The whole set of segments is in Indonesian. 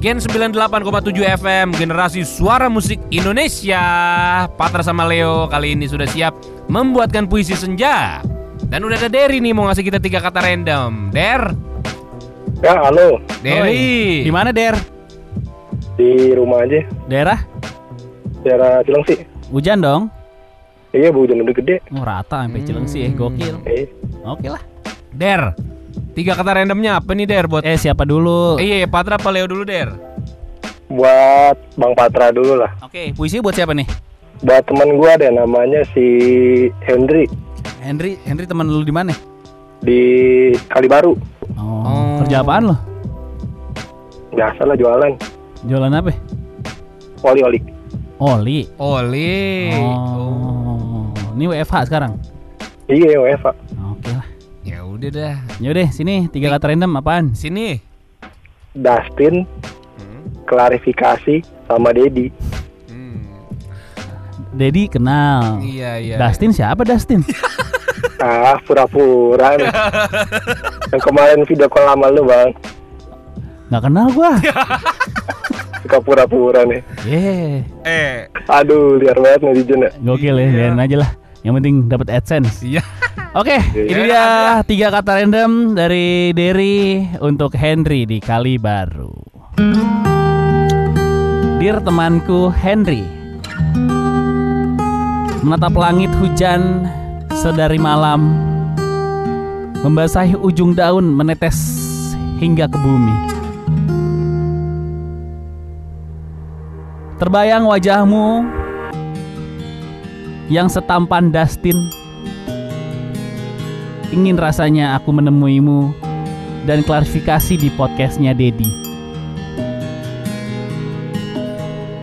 Gen 98,7 FM Generasi Suara Musik Indonesia Patra sama Leo kali ini sudah siap Membuatkan puisi senja Dan udah ada Derry nih mau ngasih kita tiga kata random Der Ya, halo. Derry Di mana, Der? Di rumah aja. Daerah? Daerah Cilengsi. Hujan dong. Iya, bu, hujan udah gede. Oh, rata sampai Cilengsi eh, gokil. Eh, Oke lah. Der Tiga kata randomnya apa nih Der buat Eh, siapa dulu? Eh, iya Patra apa Leo dulu Der buat Bang Patra dulu lah. Oke, puisi buat siapa nih? Buat teman gua ada namanya si Hendry Henry, Henry teman lu di mana? di Kalibaru. Oh, Oh. kerja apaan lo? Biasa lah jualan. Jualan apa? Oli-oli. Oli. Oli Oh. Ini WFH sekarang. Iya, WFA. Ya udah dah Yaudah, sini tiga kata random apaan? Sini Dustin, klarifikasi, sama Dedi. Hmm, Dedi kenal. Iya iya Dustin siapa Dustin? Ah, pura-pura nih. Yang kemarin video call lama lu, Bang. Nggak kenal gua. Suka pura-pura nih. Ye, Eh Aduh, liar banget netizen ya. gokil ya, biarin aja lah. Yang penting dapat AdSense. Iya Oke, ini dia tiga kata random dari Derry untuk Henry di Kali Baru. Dear temanku Henry, menatap langit hujan sedari malam, membasahi ujung daun menetes hingga ke bumi. Terbayang wajahmu yang setampan Dustin Ingin rasanya aku menemuimu dan klarifikasi di podcastnya Dedi.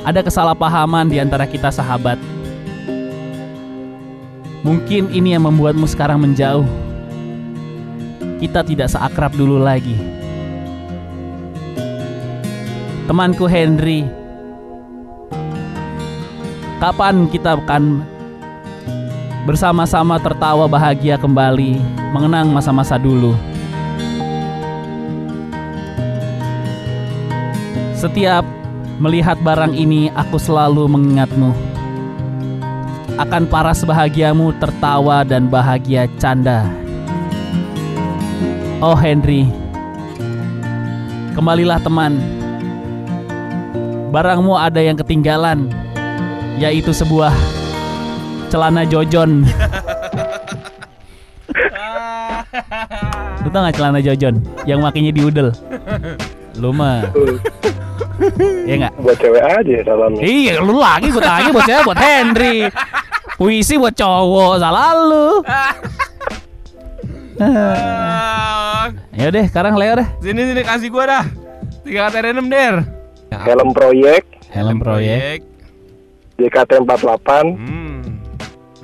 Ada kesalahpahaman di antara kita sahabat. Mungkin ini yang membuatmu sekarang menjauh. Kita tidak seakrab dulu lagi. Temanku Henry, kapan kita akan bersama-sama tertawa bahagia kembali, mengenang masa-masa dulu. Setiap melihat barang ini, aku selalu mengingatmu. Akan paras bahagiamu tertawa dan bahagia canda. Oh Henry, kembalilah teman. Barangmu ada yang ketinggalan, yaitu sebuah celana jojon. Lu tau gak celana jojon yang makinya di udel? Lu mah. Iya gak? Buat cewek aja salamnya. Iya, lu lagi buat lagi buat saya buat Henry. Puisi buat cowok, salah lu. ya deh, sekarang Leo deh. Sini sini kasih gua dah Tiga kata random Der Helm proyek, Helm proyek. JKT 48, Hmm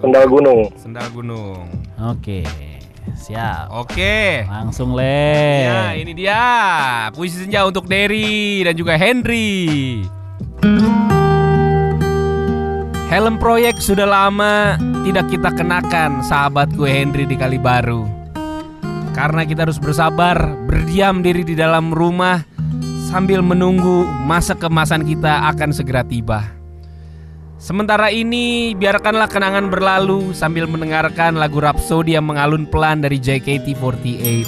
Sendal Gunung. Sendal gunung Oke, siap. Oke Langsung Le. Ya ini dia Puisi senja untuk Derry dan juga Henry Helm proyek sudah lama tidak kita kenakan sahabatku Henry di Kalibaru Karena kita harus bersabar Berdiam diri di dalam rumah Sambil menunggu masa kemasan kita akan segera tiba Sementara ini biarkanlah kenangan berlalu Sambil mendengarkan lagu Rhapsody yang mengalun pelan dari JKT48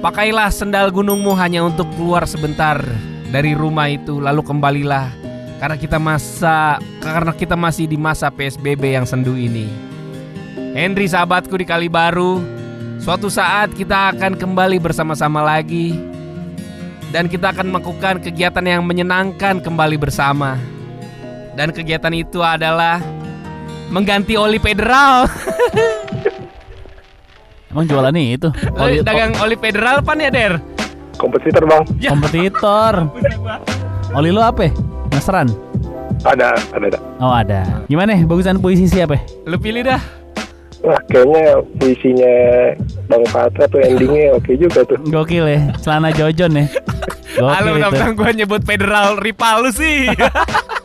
Pakailah sendal gunungmu hanya untuk keluar sebentar dari rumah itu lalu kembalilah karena kita masa karena kita masih di masa PSBB yang sendu ini. Henry sahabatku di Kalibaru, suatu saat kita akan kembali bersama-sama lagi dan kita akan melakukan kegiatan yang menyenangkan kembali bersama. Dan kegiatan itu adalah mengganti oli federal. Emang jualannya itu. Oli, Oli, dagang oli federal pan ya, Der? Kompetitor, Bang. kompetitor. Oli lu apa? Mesran. Ada, ada, ada. Oh ada. Gimana? Bagusan puisi siapa? Lu pilih dah. Wah, kayaknya puisinya Bang Patra tuh endingnya oke juga tuh. Gokil ya. Celana jojon ya. Halo, mentang gue nyebut federal rival lu sih.